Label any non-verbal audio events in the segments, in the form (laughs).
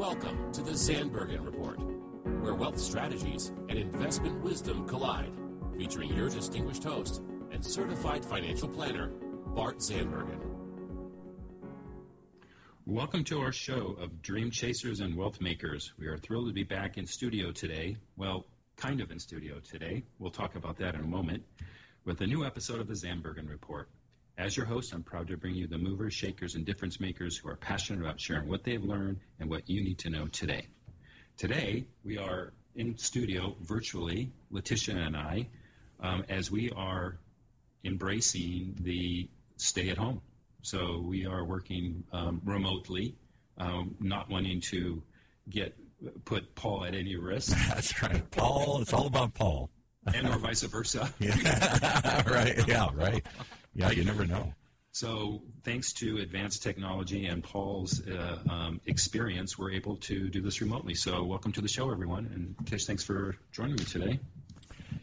Welcome to the Zandbergen Report, where wealth strategies and investment wisdom collide, featuring your distinguished host and certified financial planner, Bart Zandbergen. Welcome to our show of Dream Chasers and Wealth Makers. We are thrilled to be back in studio today. Well, kind of in studio today. We'll talk about that in a moment. With a new episode of the Zandbergen Report. As your host, I'm proud to bring you the movers, shakers, and difference makers who are passionate about sharing what they've learned and what you need to know today. Today, we are in studio virtually, Letitia and I, um, as we are embracing the stay at home. So we are working um, remotely, um, not wanting to get put Paul at any risk. (laughs) That's right. Paul, it's all about Paul. and or vice versa. (laughs) Yeah. (laughs) right. Yeah, right. Yeah, you never know. So, thanks to advanced technology and Paul's uh, um, experience, we're able to do this remotely. So, welcome to the show, everyone. And Tish, thanks for joining me today.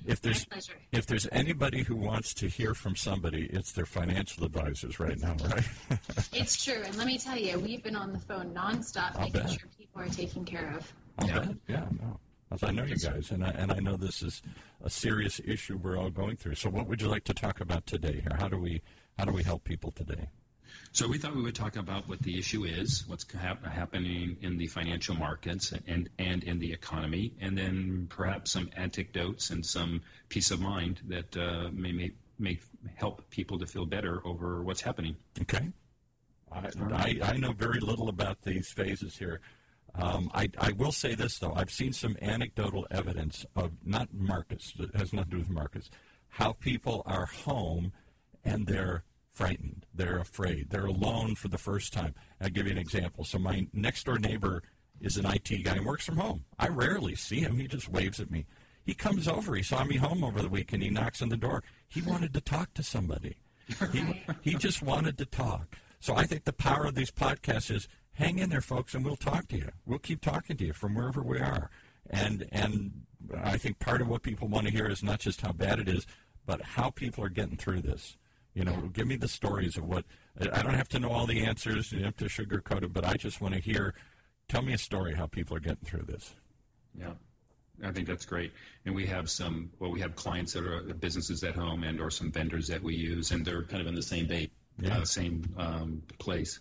If there's if there's anybody who wants to hear from somebody, it's their financial advisors right now, right? (laughs) it's true, and let me tell you, we've been on the phone nonstop, I'll making bet. sure people are taken care of. I'll bet. Yeah, no. As I know you guys, and I, and I know this is a serious issue we're all going through. So, what would you like to talk about today? Here, how do we how do we help people today? So, we thought we would talk about what the issue is, what's hap- happening in the financial markets and, and in the economy, and then perhaps some anecdotes and some peace of mind that uh, may, may, may help people to feel better over what's happening. Okay. I, I, I know very little about these phases here. Um, I, I will say this, though. I've seen some anecdotal evidence of, not markets, it has nothing to do with markets, how people are home and they're frightened. They're afraid. They're alone for the first time. I'll give you an example. So, my next door neighbor is an IT guy and works from home. I rarely see him, he just waves at me. He comes over. He saw me home over the weekend. He knocks on the door. He wanted to talk to somebody. He, (laughs) he just wanted to talk. So I think the power of these podcasts is hang in there, folks, and we'll talk to you. We'll keep talking to you from wherever we are. And and I think part of what people want to hear is not just how bad it is, but how people are getting through this. You know, give me the stories of what. I don't have to know all the answers. You don't have to sugarcoat it, but I just want to hear. Tell me a story how people are getting through this. Yeah. I think that's great. And we have some, well, we have clients that are businesses at home and or some vendors that we use, and they're kind of in the same bait, Yeah. uh, same um, place.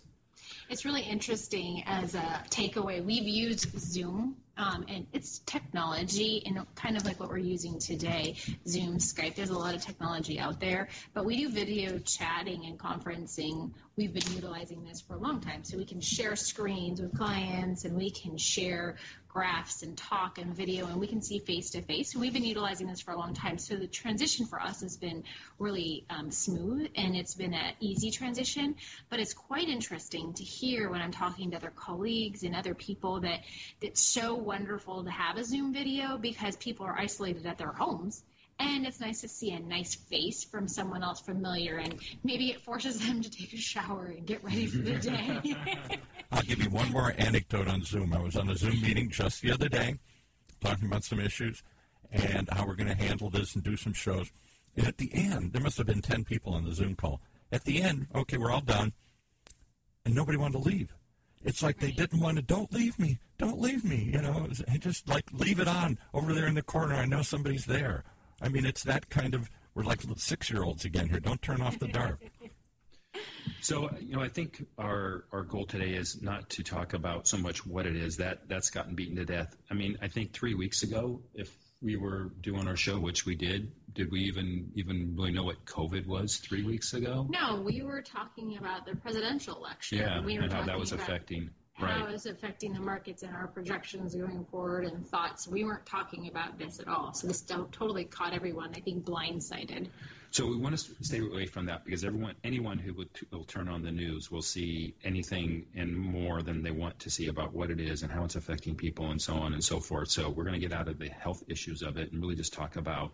It's really interesting as a takeaway. We've used Zoom, um, and it's technology, and kind of like what we're using today Zoom, Skype. There's a lot of technology out there, but we do video chatting and conferencing. We've been utilizing this for a long time, so we can share screens with clients, and we can share graphs and talk and video, and we can see face to face. We've been utilizing this for a long time. So the transition for us has been really um, smooth, and it's been an easy transition. But it's quite interesting to hear when I'm talking to other colleagues and other people that it's so wonderful to have a Zoom video because people are isolated at their homes. And it's nice to see a nice face from someone else familiar, and maybe it forces them to take a shower and get ready for the day. (laughs) (laughs) I'll give you one more anecdote on Zoom. I was on a Zoom meeting just the other day talking about some issues and how we're going to handle this and do some shows. And at the end, there must have been 10 people on the Zoom call. At the end, okay, we're all done, and nobody wanted to leave. It's like they didn't want to, don't leave me, don't leave me, you know, and just like leave it on over there in the corner. I know somebody's there. I mean, it's that kind of, we're like little six year olds again here. Don't turn off the dark. So, you know, I think our, our goal today is not to talk about so much what it is that that's gotten beaten to death. I mean, I think three weeks ago, if we were doing our show, which we did, did we even even really know what COVID was three weeks ago? No, we were talking about the presidential election. Yeah, we were and how that was affecting. How Right. it's affecting the markets and our projections going forward and thoughts. We weren't talking about this at all. So this totally caught everyone, I think, blindsided. So we want to stay away from that because everyone, anyone who would, will turn on the news will see anything and more than they want to see about what it is and how it's affecting people and so on and so forth. So we're going to get out of the health issues of it and really just talk about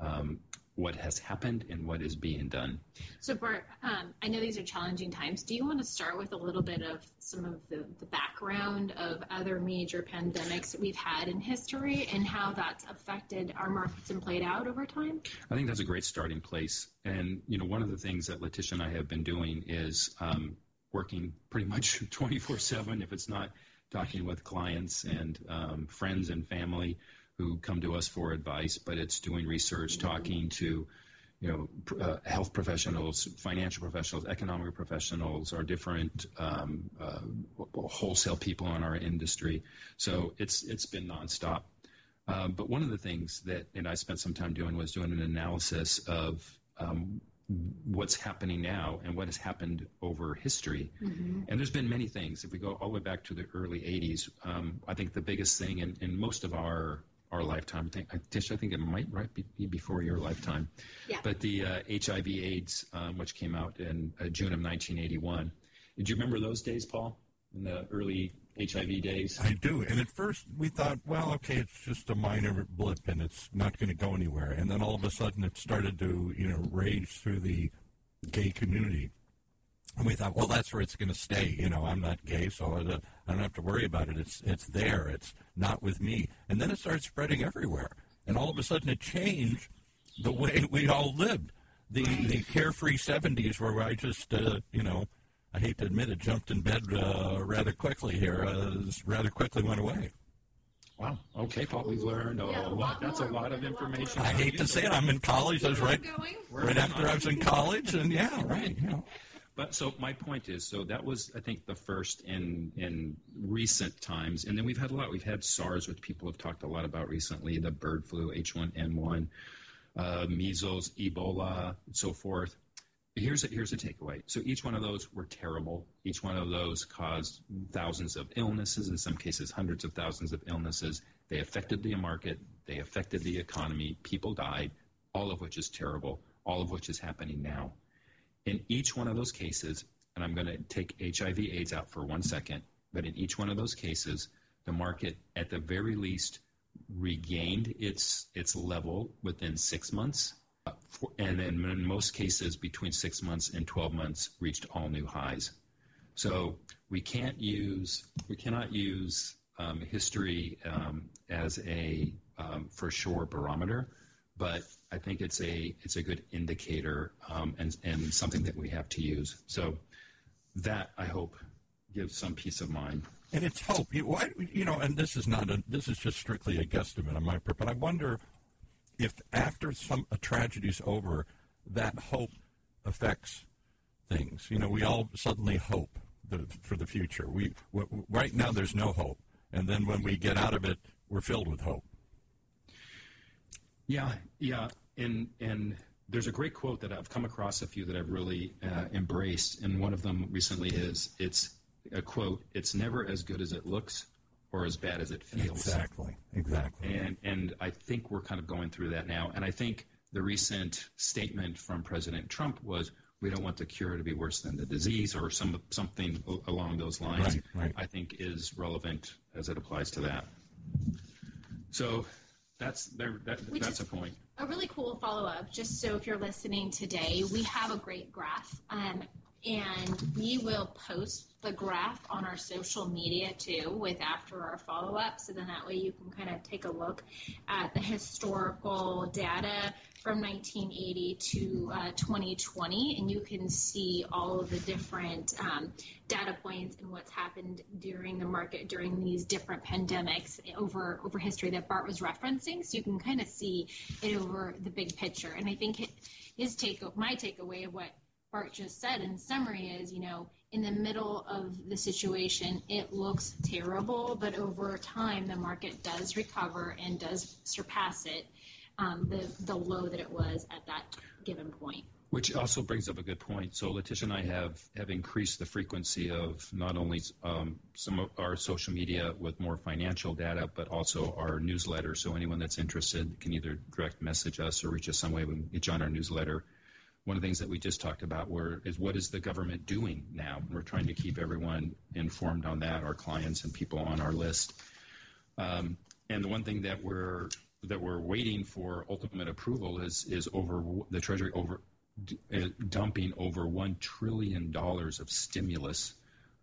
um, what has happened and what is being done. So, Bart, um, I know these are challenging times. Do you want to start with a little bit of some of the, the background of other major pandemics that we've had in history and how that's affected our markets and played out over time? I think that's a great starting place. And you know, one of the things that Letitia and I have been doing is um, working pretty much (laughs) 24/7, if it's not talking with clients and um, friends and family who come to us for advice, but it's doing research, talking to you know, uh, health professionals, financial professionals, economic professionals, our different um, uh, wholesale people in our industry. So it's it's been nonstop. Um, but one of the things that and I spent some time doing was doing an analysis of um, what's happening now and what has happened over history. Mm-hmm. And there's been many things. If we go all the way back to the early 80s, um, I think the biggest thing in, in most of our our lifetime. I think, Tish, I think it might right be before your lifetime. Yeah. But the uh, HIV/AIDS, um, which came out in uh, June of 1981. Did you remember those days, Paul? In the early HIV days? I do. And at first we thought, well, okay, it's just a minor blip and it's not going to go anywhere. And then all of a sudden it started to, you know, rage through the gay community. And we thought, well, that's where it's going to stay. You know, I'm not gay, so I don't have to worry about it. It's it's there. It's not with me. And then it started spreading everywhere. And all of a sudden, it changed the way we all lived. The the carefree '70s, where I just, uh, you know, I hate to admit it, jumped in bed uh, rather quickly here. Uh, rather quickly went away. Wow. Okay, Paul, we've learned a yeah, lot. That's a lot of information. I hate to say it. I'm in college. I was right, right after I was in college, and yeah, right. You know. But so my point is, so that was I think the first in in recent times, and then we've had a lot. We've had SARS, which people have talked a lot about recently, the bird flu, H1N1, uh, measles, Ebola, and so forth. Here's a, here's a takeaway. So each one of those were terrible. Each one of those caused thousands of illnesses, in some cases hundreds of thousands of illnesses. They affected the market. They affected the economy. People died. All of which is terrible. All of which is happening now. In each one of those cases, and I'm going to take HIV AIDS out for one second, but in each one of those cases, the market at the very least regained its its level within six months, and then in most cases between six months and 12 months reached all new highs. So we can't use we cannot use um, history um, as a um, for sure barometer but I think it's a it's a good indicator um, and and something that we have to use. So that I hope gives some peace of mind. And it's hope. You, you know, and this is not a this is just strictly a guesstimate on my part, but I wonder if after some a tragedy's over, that hope affects things. You know, we all suddenly hope the, for the future. We w- right now there's no hope, and then when we get out of it, we're filled with hope. Yeah, yeah, and and there's a great quote that I've come across a few that I've really uh, embraced, and one of them recently is it's a quote: "It's never as good as it looks." Or as bad as it feels. Exactly. Exactly. And and I think we're kind of going through that now. And I think the recent statement from President Trump was, we don't want the cure to be worse than the disease or some something along those lines. Right, right. I think is relevant as it applies to that. So that's there. That, that's a point. A really cool follow up. Just so if you're listening today, we have a great graph, um, and we will post the graph on our social media too, with after our follow up. So then that way you can kind of take a look at the historical data from 1980 to uh, 2020, and you can see all of the different um, data points and what's happened during the market during these different pandemics over over history that Bart was referencing. So you can kind of see it over the big picture. And I think his take, my takeaway of what Bart just said in summary is, you know, in the middle of the situation, it looks terrible, but over time, the market does recover and does surpass it um, the the low that it was at that given point. Which also brings up a good point. So Letitia and I have, have increased the frequency of not only um, some of our social media with more financial data, but also our newsletter. So anyone that's interested can either direct message us or reach us some way when you on our newsletter. One of the things that we just talked about were is what is the government doing now? We're trying to keep everyone informed on that, our clients and people on our list. Um, and the one thing that we're that we're waiting for ultimate approval is is over the Treasury over uh, dumping over one trillion dollars of stimulus,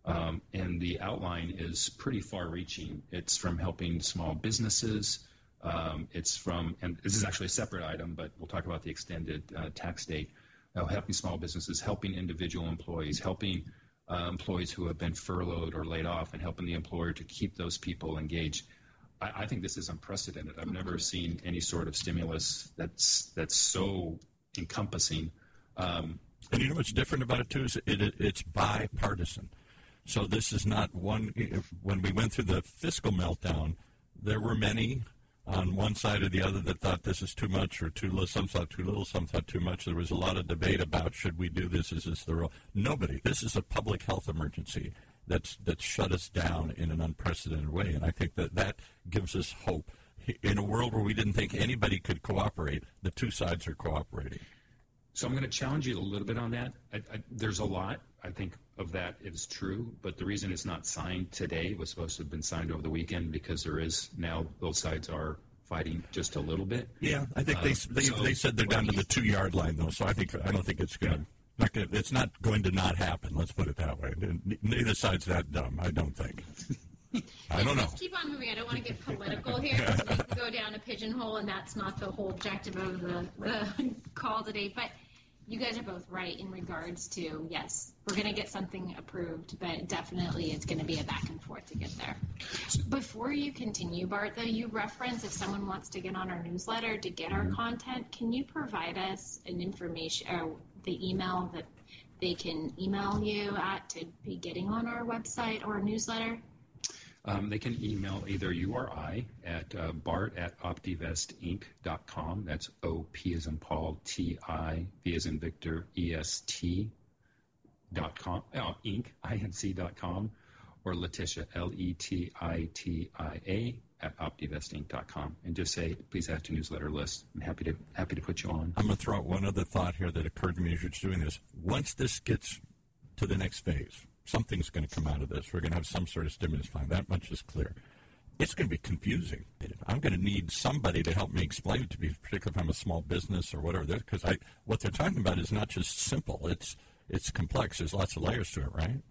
um, and the outline is pretty far-reaching. It's from helping small businesses. Um, it's from, and this is actually a separate item, but we'll talk about the extended uh, tax date. Uh, helping small businesses, helping individual employees, helping uh, employees who have been furloughed or laid off and helping the employer to keep those people engaged. I, I think this is unprecedented. I've never seen any sort of stimulus that's that's so encompassing. Um, and you know what's different about it too is it, it, it's bipartisan. So this is not one. When we went through the fiscal meltdown, there were many on one side or the other that thought this is too much or too little. Some thought too little. Some thought too much. There was a lot of debate about should we do this? Is this the role? Nobody. This is a public health emergency that's that's shut us down in an unprecedented way, and I think that that gives us hope. In a world where we didn't think anybody could cooperate, the two sides are cooperating. So I'm going to challenge you a little bit on that. I, I, there's a lot I think of that is true, but the reason it's not signed today was supposed to have been signed over the weekend because there is now both sides are fighting just a little bit. Yeah, I think uh, they they, so they said they're down to the two yard line though, so I think I don't think it's going to. Not gonna, it's not going to not happen. Let's put it that way. Neither side's that dumb. I don't think. I don't know. Let's keep on moving. I don't want to get political here. we can go down a pigeonhole, and that's not the whole objective of the, the (laughs) call today. But you guys are both right in regards to yes, we're going to get something approved, but definitely it's going to be a back and forth to get there. Before you continue, Bart, though, you reference if someone wants to get on our newsletter to get our mm-hmm. content, can you provide us an information or the email that they can email you at to be getting on our website or newsletter? Um, they can email either you or I at uh, bart at optivestinc.com. That's O P as in Paul, T I V as in Victor, E S T dot com, uh, inc, I-N-C dot com, or Letitia, L-E-T-I-T-I-A at optivestinc.com and just say, please add to newsletter list. I'm happy to happy to put you on. I'm going to throw out one other thought here that occurred to me as you're doing this. Once this gets to the next phase, something's going to come out of this. We're going to have some sort of stimulus plan. That much is clear. It's going to be confusing. I'm going to need somebody to help me explain it to me, particularly if I'm a small business or whatever. Because I, what they're talking about is not just simple. It's it's complex. There's lots of layers to it, right?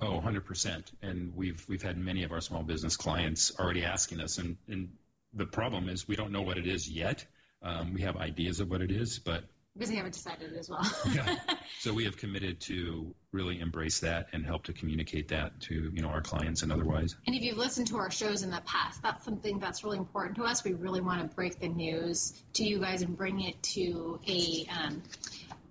Oh, 100%. And we've we've had many of our small business clients already asking us, and, and the problem is we don't know what it is yet. Um, we have ideas of what it is, but because they haven't decided as well. yeah. (laughs) So we have committed to really embrace that and help to communicate that to you know our clients and otherwise. And if you've listened to our shows in the past, that's something that's really important to us. We really want to break the news to you guys and bring it to a um,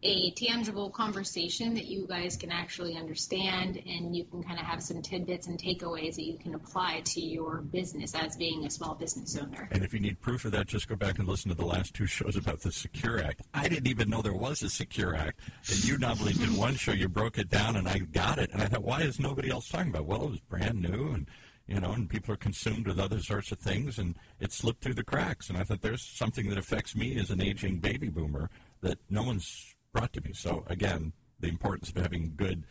a tangible conversation that you guys can actually understand and you can kind of have some tidbits and takeaways that you can apply to your business as being a small business owner. And if you need proof of that, just go back and listen to the last two shows about the Secure Act. I didn't even know there was a Secure Act. And you not only did one show, you broke it down and I got it. And I thought, why is nobody else talking about it? Well, it was brand new and you know, and people are consumed with other sorts of things, and it slipped through the cracks. And I thought there's something that affects me as an aging baby boomer that no one's brought to me. So again, the importance of having good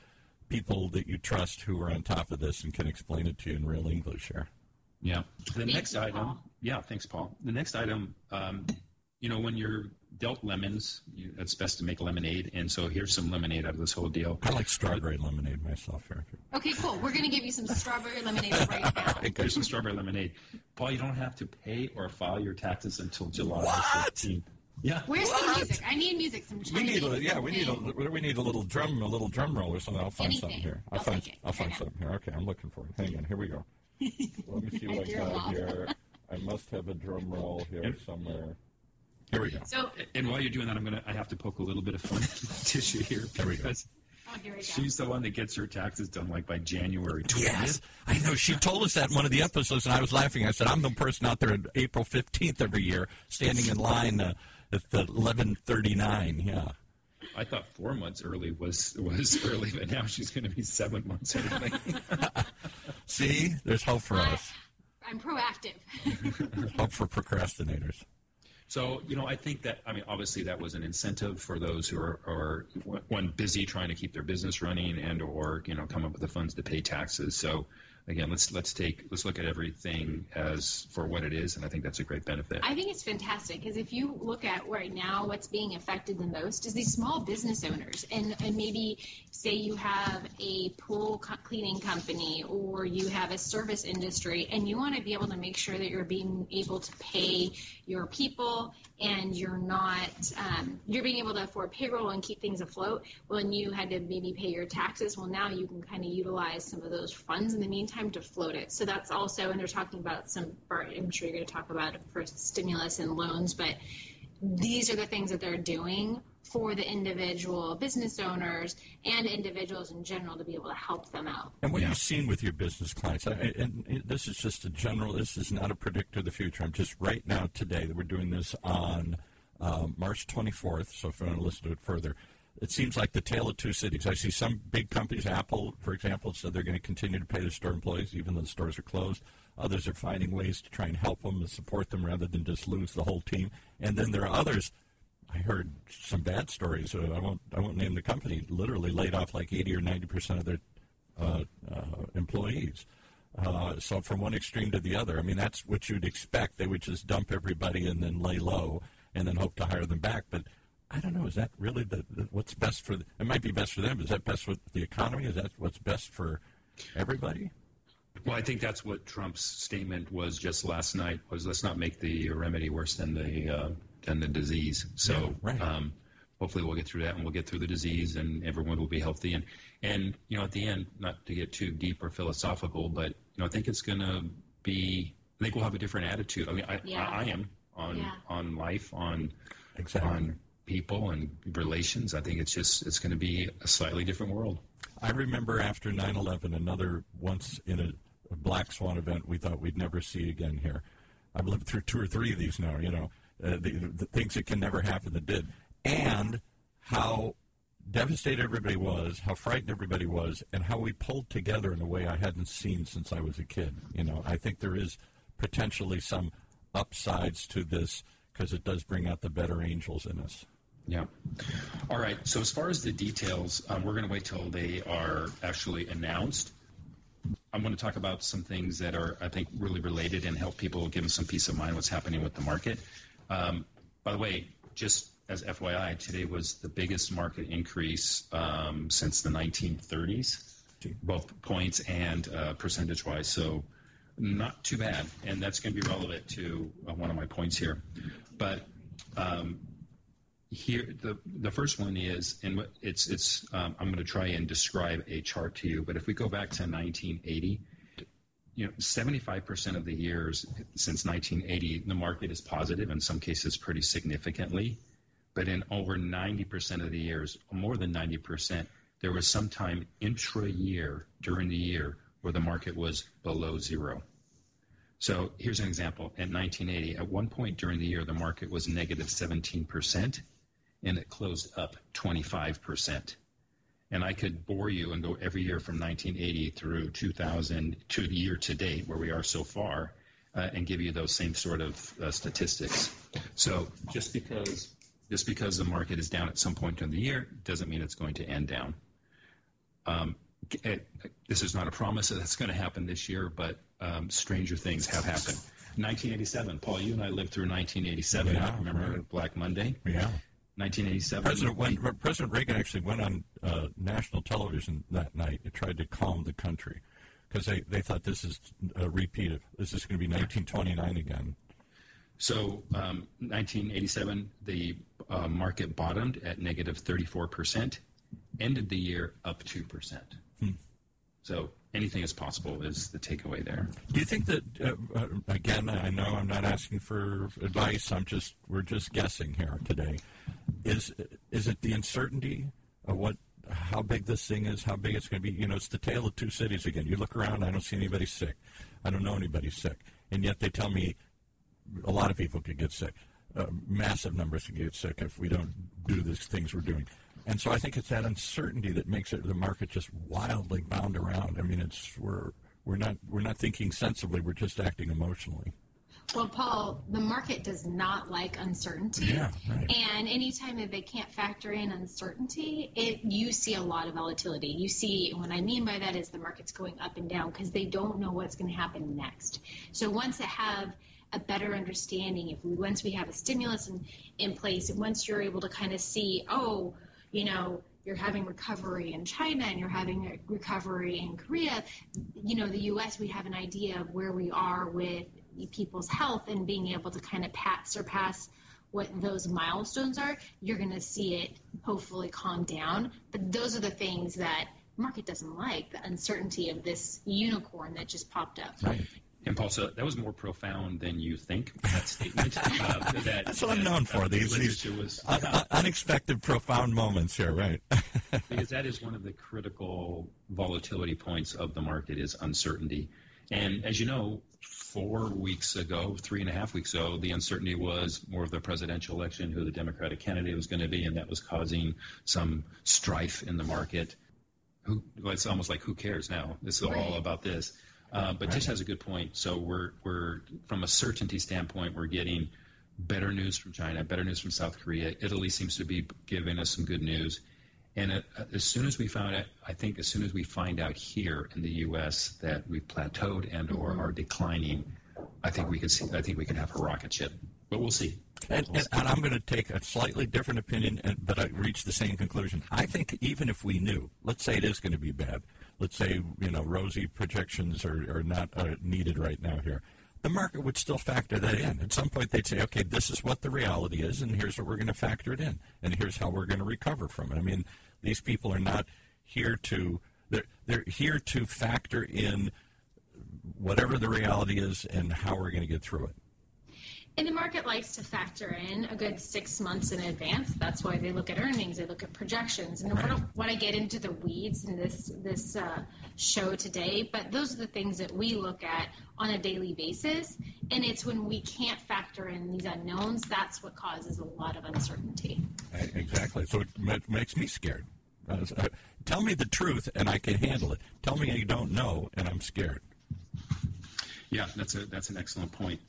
people that you trust who are on top of this and can explain it to you in real English here. Yeah. The next item. Paul. Yeah, thanks, Paul. The next item. Um, you know, when you're dealt lemons, you, it's best to make lemonade. And so here's some lemonade out of this whole deal. I like strawberry lemonade myself here. Okay, cool. We're going to give you some strawberry lemonade right now. (laughs) Here's some strawberry lemonade. Paul, you don't have to pay or file your taxes until July what? 15th. Yeah. Where's what? the music? I need music. Some we need a, yeah, we need a we need a little drum a little drum roll or something. I'll find Anything. something here. I'll, I'll find I'll find something here. Okay, I'm looking for it. Hang on, here we go. (laughs) Let me see what I got here. I must have a drum roll here somewhere. Here we go. So, and while you're doing that, I'm gonna I have to poke a little bit of fun (laughs) Tish here. There we go. Oh, She's the one that gets her taxes done like by January 20th. Yes, I know. She told us that in one of the episodes, and I was laughing. I said, "I'm the person out there on April 15th every year, standing in line uh, at the 11:39." Yeah. I thought four months early was was early, but now she's going to be seven months early. (laughs) See, there's hope for us. I'm proactive. (laughs) hope for procrastinators. So, you know, I think that, I mean, obviously that was an incentive for those who are, are one, busy trying to keep their business running and or, you know, come up with the funds to pay taxes. So again, let's let's take let's look at everything as for what it is, and I think that's a great benefit. I think it's fantastic because if you look at right now, what's being affected the most is these small business owners, and and maybe say you have a pool cleaning company or you have a service industry, and you want to be able to make sure that you're being able to pay your people and you're not um, you're being able to afford payroll and keep things afloat. When you had to maybe pay your taxes well now you can kind of utilize some of those funds in the meantime to float it. So that's also and they're talking about some i'm sure you're going to talk about for stimulus and loans but these are the things that they're doing for the individual business owners and individuals in general to be able to help them out. And what yeah. you've seen with your business clients, and this is just a general, this is not a predictor of the future. I'm just right now, today, that we're doing this on uh, March 24th, so if you want to listen to it further, it seems like the tale of two cities. I see some big companies, Apple, for example, said they're going to continue to pay their store employees even though the stores are closed. Others are finding ways to try and help them and support them rather than just lose the whole team. And then there are others I heard some bad stories. I won't I won't name the company. Literally laid off like eighty or ninety percent of their uh, uh, employees. Uh, so from one extreme to the other, I mean that's what you'd expect. They would just dump everybody and then lay low and then hope to hire them back. But I don't know. Is that really the, the what's best for? The, it might be best for them. Is that best for the economy? Is that what's best for everybody? Well, I think that's what Trump's statement was just last night. Was let's not make the remedy worse than the uh, than the disease. So yeah, right. um, hopefully we'll get through that and we'll get through the disease and everyone will be healthy. And and you know at the end, not to get too deep or philosophical, but you know I think it's going to be. I think we'll have a different attitude. I mean, I, yeah. I, I am on yeah. on life on exactly. on people and relations. I think it's just it's going to be a slightly different world. I remember after 9/11, another once in a, a black swan event we thought we'd never see again here. I've lived through two or three of these now. You know, uh, the, the things that can never happen that did, and how devastated everybody was, how frightened everybody was, and how we pulled together in a way I hadn't seen since I was a kid. You know, I think there is potentially some upsides to this because it does bring out the better angels in us. Yeah. All right. So as far as the details, um, we're going to wait till they are actually announced. I'm going to talk about some things that are, I think, really related and help people give them some peace of mind what's happening with the market. Um, by the way, just as FYI, today was the biggest market increase um, since the 1930s, both points and uh, percentage wise. So not too bad, and that's going to be relevant to uh, one of my points here. But um, here, the the first one is, and it's it's. Um, I'm going to try and describe a chart to you. But if we go back to 1980, you know, 75% of the years since 1980, the market is positive. In some cases, pretty significantly. But in over 90% of the years, more than 90%, there was some time intra-year during the year where the market was below zero. So here's an example. In 1980, at one point during the year, the market was negative 17%, and it closed up 25%. And I could bore you and go every year from 1980 through 2000 to the year to date, where we are so far, uh, and give you those same sort of uh, statistics. So just because just because the market is down at some point in the year doesn't mean it's going to end down. Um, it, this is not a promise that that's going to happen this year, but um, stranger things have happened. 1987, Paul, you and I lived through 1987. Yeah, remember right. Black Monday? Yeah. 1987. President, went, President Reagan actually went on uh, national television that night and tried to calm the country because they, they thought this is a repeat of this is going to be 1929 again. So, um, 1987, the uh, market bottomed at negative negative 34 percent, ended the year up two percent. Hmm. So anything is possible is the takeaway there. Do you think that uh, uh, again? I know I'm not asking for advice. I'm just we're just guessing here today. Is is it the uncertainty of what how big this thing is, how big it's going to be? You know, it's the tale of two cities again. You look around, I don't see anybody sick. I don't know anybody sick, and yet they tell me a lot of people could get sick. Uh, massive numbers could get sick if we don't do these things we're doing. And so I think it's that uncertainty that makes it the market just wildly bound around. I mean, it's we're we're not we're not thinking sensibly. We're just acting emotionally. Well, Paul, the market does not like uncertainty. Yeah, right. And anytime that they can't factor in uncertainty, it you see a lot of volatility. You see, what I mean by that is the market's going up and down because they don't know what's going to happen next. So once they have a better understanding, if we once we have a stimulus in, in place, and once you're able to kind of see, oh, you know, you're having recovery in China and you're having a recovery in Korea, you know, the U.S. we have an idea of where we are with people's health and being able to kind of pat, surpass what those milestones are, you're going to see it hopefully calm down. But those are the things that market doesn't like the uncertainty of this unicorn that just popped up. Right. And Paul, so that was more profound than you think. That statement. (laughs) uh, that, That's what I'm known for. uh, These, these to was- un- un- unexpected, profound moments here, right? (laughs) because that is one of the critical volatility points of the market is uncertainty. And as you know, four weeks ago, three and a half weeks ago, the uncertainty was more of the presidential election, who the Democratic candidate was going to be, and that was causing some strife in the market. Who, well, it's almost like who cares now? This is all about this. Uh, but Tish has a good point. So we're we're from a certainty standpoint, we're getting better news from China, better news from South Korea. Italy seems to be giving us some good news. And uh, as soon as we found out, I think as soon as we find out here in the U.S. that we've plateaued and or are declining, I think we could see. I think we could have a rocket ship. But we'll see. And, and, and I'm going to take a slightly different opinion, and, but I reach the same conclusion. I think even if we knew, let's say it is going to be bad, let's say you know rosy projections are, are not uh, needed right now here, the market would still factor that in. At some point, they'd say, okay, this is what the reality is, and here's what we're going to factor it in, and here's how we're going to recover from it. I mean, these people are not here to they're they're here to factor in whatever the reality is and how we're going to get through it. And the market likes to factor in a good six months in advance. That's why they look at earnings, they look at projections. And I don't want to get into the weeds in this this uh, show today, but those are the things that we look at on a daily basis. And it's when we can't factor in these unknowns that's what causes a lot of uncertainty. Right, Exactly. So it makes me scared. Tell me the truth, and I can handle it. Tell me you don't know, and I'm scared. Yeah, that's a that's an excellent point.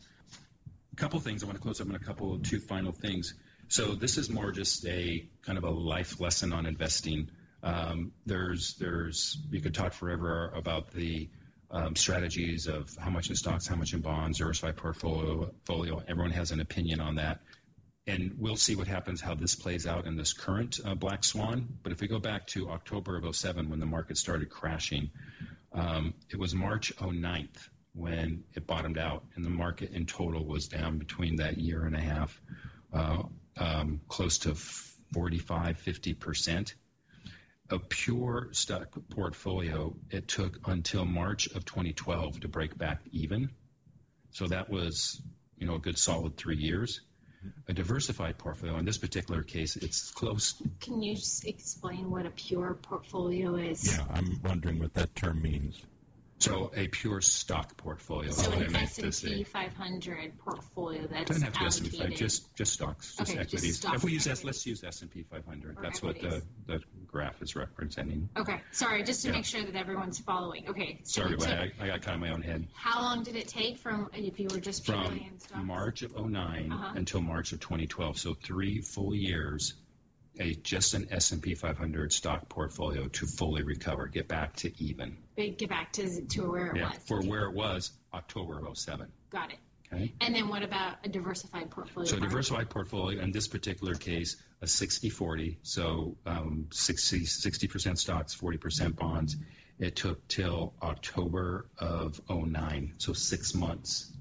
A couple things I want to close up on a couple two final things. So this is more just a kind of a life lesson on investing. Um, there's there's you could talk forever about the um, strategies of how much in stocks, how much in bonds, diversified portfolio. portfolio. Everyone has an opinion on that, and we'll see what happens, how this plays out in this current uh, black swan. But if we go back to October of 07 when the market started crashing, um, it was March 09th when it bottomed out, and the market in total was down between that year and a half, uh, um, close to 45, 50 percent. A pure stock portfolio, it took until March of 2012 to break back even. So that was, you know, a good solid three years. A diversified portfolio, in this particular case, it's close Can you just explain what a pure portfolio is? Yeah, I'm wondering what that term means. So a pure stock portfolio. So an S&P 500 portfolio that's Doesn't have to be S&P 500, just just stocks, just Okay, just equities. if we use S, let's use S&P 500. Or That's what the, the graph is representing. Okay, sorry, just to Yeah. make sure that everyone's following. Okay, so Sorry, but I, I got kind of my own head. how long did it take from if you were just From in stocks? March of 9 Uh-huh. until March of 2012, so three full years, a just an S&P 500 stock portfolio to fully recover, get back to even. Get back to to where it Yeah, was. for where it was October of 07. Got it. Okay. And then what about a diversified portfolio? So a diversified portfolio, in this particular case, a 60-40, so um, 60, 60% stocks, 40% bonds. It took till October of 09, so six months.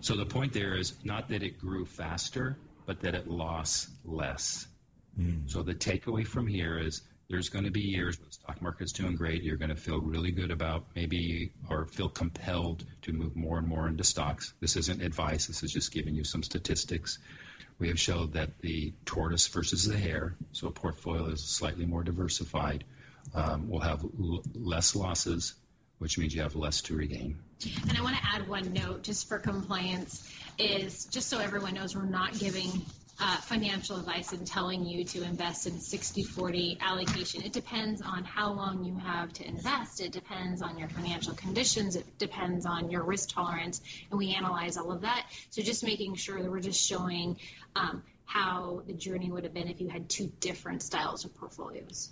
So the point there is not that it grew faster, but that it lost less. So the takeaway from here is there's going to be years when the stock market's doing great. You're going to feel really good about maybe or feel compelled to move more and more into stocks. This isn't advice. This is just giving you some statistics. We have showed that the tortoise versus the hare, so a portfolio is slightly more diversified, um, will have l- less losses, which means you have less to regain. And I want to add one note just for compliance is just so everyone knows we're not giving uh, financial advice and telling you to invest in 60 40 allocation. It depends on how long you have to invest. It depends on your financial conditions. It depends on your risk tolerance. And we analyze all of that. So just making sure that we're just showing um, how the journey would have been if you had two different styles of portfolios.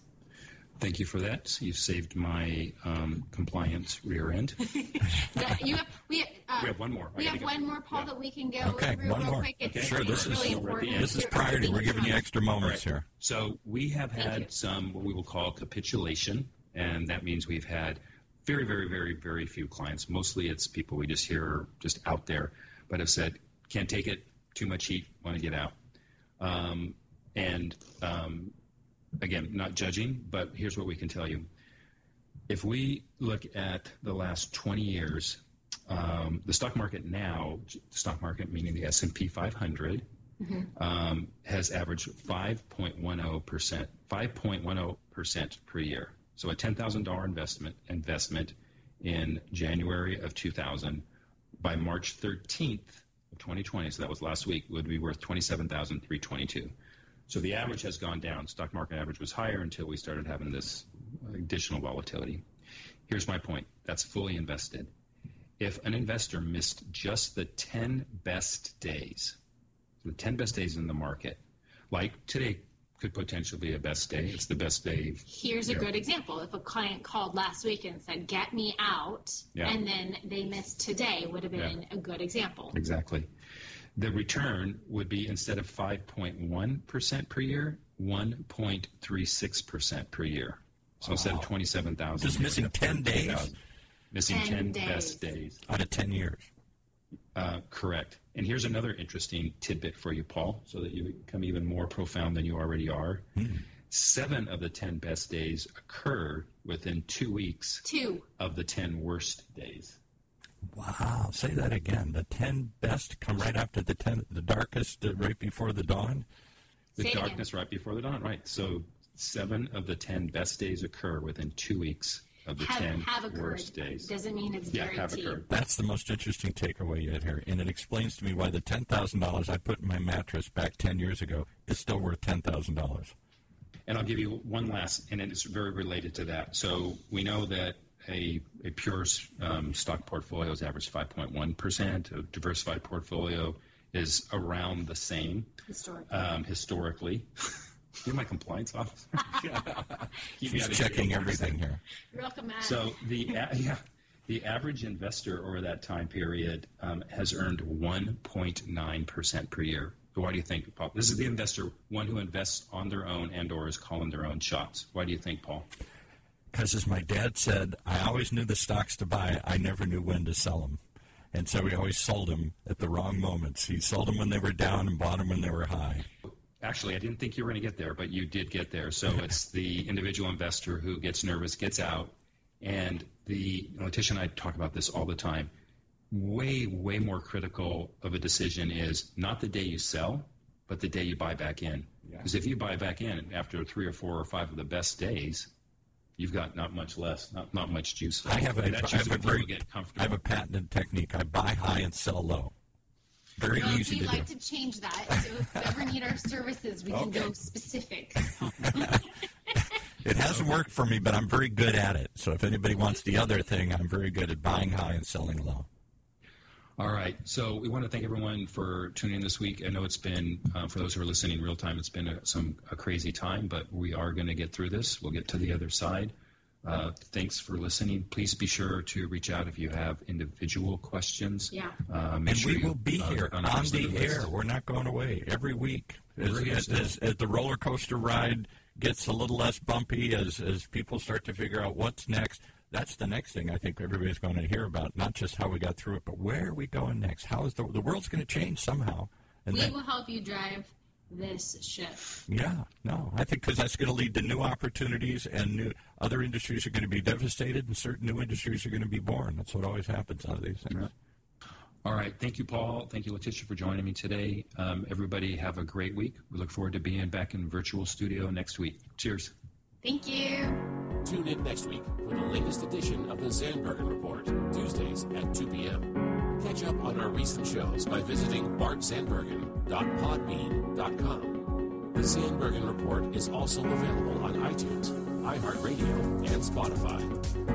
Thank you for that. You've saved my um, compliance rear end. (laughs) you have, we, uh, we have one more. We have one more, Paul, yeah. that we can go okay, real, one real more. quick. It's, okay. Sure, this really is important. this is priority. We're giving you extra moments right. here. So we have had some what we will call capitulation, and that means we've had very, very, very, very few clients. Mostly, it's people we just hear just out there, but have said can't take it, too much heat, want to get out. Um, and um, again, not judging, but here's what we can tell you. If we look at the last 20 years, um, the stock market now, stock market meaning the S&P 500, mm-hmm. um, has averaged 5.10 percent, 5.10 percent per year. So a $10,000 investment investment in January of 2000 by March 13th of 2020, so that was last week, would be worth 27,322. So the average has gone down. Stock market average was higher until we started having this additional volatility. Here's my point. That's fully invested. If an investor missed just the 10 best days, the 10 best days in the market, like today could potentially be a best day. It's the best day. Here's a good example. If a client called last week and said, "Get me out," yeah. and then they missed today, would have been yeah. a good example. Exactly the return would be instead of 5.1% per year, 1.36% per year. So wow. instead of 27,000. Just missing 10 days? Missing 10, 10 days. best days. Out of 10 years. Uh, correct. And here's another interesting tidbit for you, Paul, so that you become even more profound than you already are. Hmm. Seven of the 10 best days occur within two weeks two. of the 10 worst days. Wow. Say that again. The 10 best come right after the 10, the darkest uh, right before the dawn? The Say darkness right before the dawn, right. So seven of the 10 best days occur within two weeks of the have, 10 have worst days. Doesn't mean it's yeah, have occurred. That's the most interesting takeaway yet here. And it explains to me why the $10,000 I put in my mattress back 10 years ago is still worth $10,000. And I'll give you one last, and it's very related to that. So we know that a, a pure um, stock portfolio is average 5.1%. A diversified portfolio is around the same historically. Um, historically. (laughs) You're my compliance officer. (laughs) (laughs) She's checking everything here. You're welcome, Matt. So the yeah, the average investor over that time period um, has earned 1.9 percent per year. So why do you think, Paul? This is the investor, one who invests on their own and/or is calling their own shots. Why do you think, Paul? Because as my dad said, I always knew the stocks to buy. I never knew when to sell them. And so he always sold them at the wrong moments. He sold them when they were down and bought them when they were high. Actually, I didn't think you were going to get there, but you did get there. So (laughs) it's the individual investor who gets nervous, gets out, and the Letitia and I talk about this all the time. Way, way more critical of a decision is not the day you sell, but the day you buy back in. Because yeah. if you buy back in after three or four or five of the best days, you've got not much less, not, not much juice. I have a, I have a very, I have a patented technique. I buy high and sell low. Very well, easy to do. We'd like to change that. So if you ever need our services, we can go specific. it hasn't worked for me, but I'm very good at it. So if anybody wants the other thing, I'm very good at buying high and selling low. All right. So we want to thank everyone for tuning in this week. I know it's been, uh, for those who are listening real time, it's been a, some a crazy time, but we are going to get through this. We'll get to the other side. Uh, thanks for listening. Please be sure to reach out if you have individual questions. Yeah. Uh, and we will be uh, here on, on the air. We're not going away every week. As, as, as, as, the roller coaster ride gets a little less bumpy, as, as people start to figure out what's next, that's the next thing I think everybody's going to hear about. Not just how we got through it, but where are we going next? How is the the world's going to change somehow? And we will help you drive this ship. Yeah, no, I think because that's going to lead to new opportunities, and new other industries are going to be devastated, and certain new industries are going to be born. That's what always happens out of these things. All right. Thank you, Paul. Thank you, Letitia, for joining me today. Um, everybody have a great week. We look forward to being back in virtual studio next week. Cheers. Thank you. Tune in next week for the latest edition of the Zandbergen Report, Tuesdays at 2 p.m. Catch up on our recent shows by visiting bartzandbergen.podbean.com. The Zandbergen Report is also available on iTunes, iHeartRadio, and Spotify.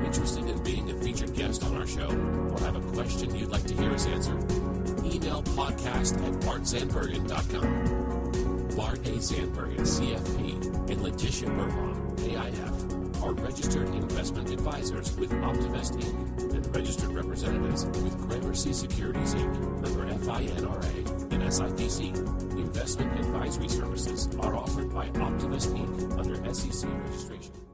Interested in being a featured guest on our show or have a question you'd like to hear us answer? Email podcast at bartzandbergen.com. Bart A. Zandbergen, CFP, and Letitia Berbaum, AIF, are registered investment advisors with Optivest Inc. and registered representatives with Gramercy Securities Inc., member FINRA and SIPC. Investment advisory services are offered by Optivest Inc. under SEC registration.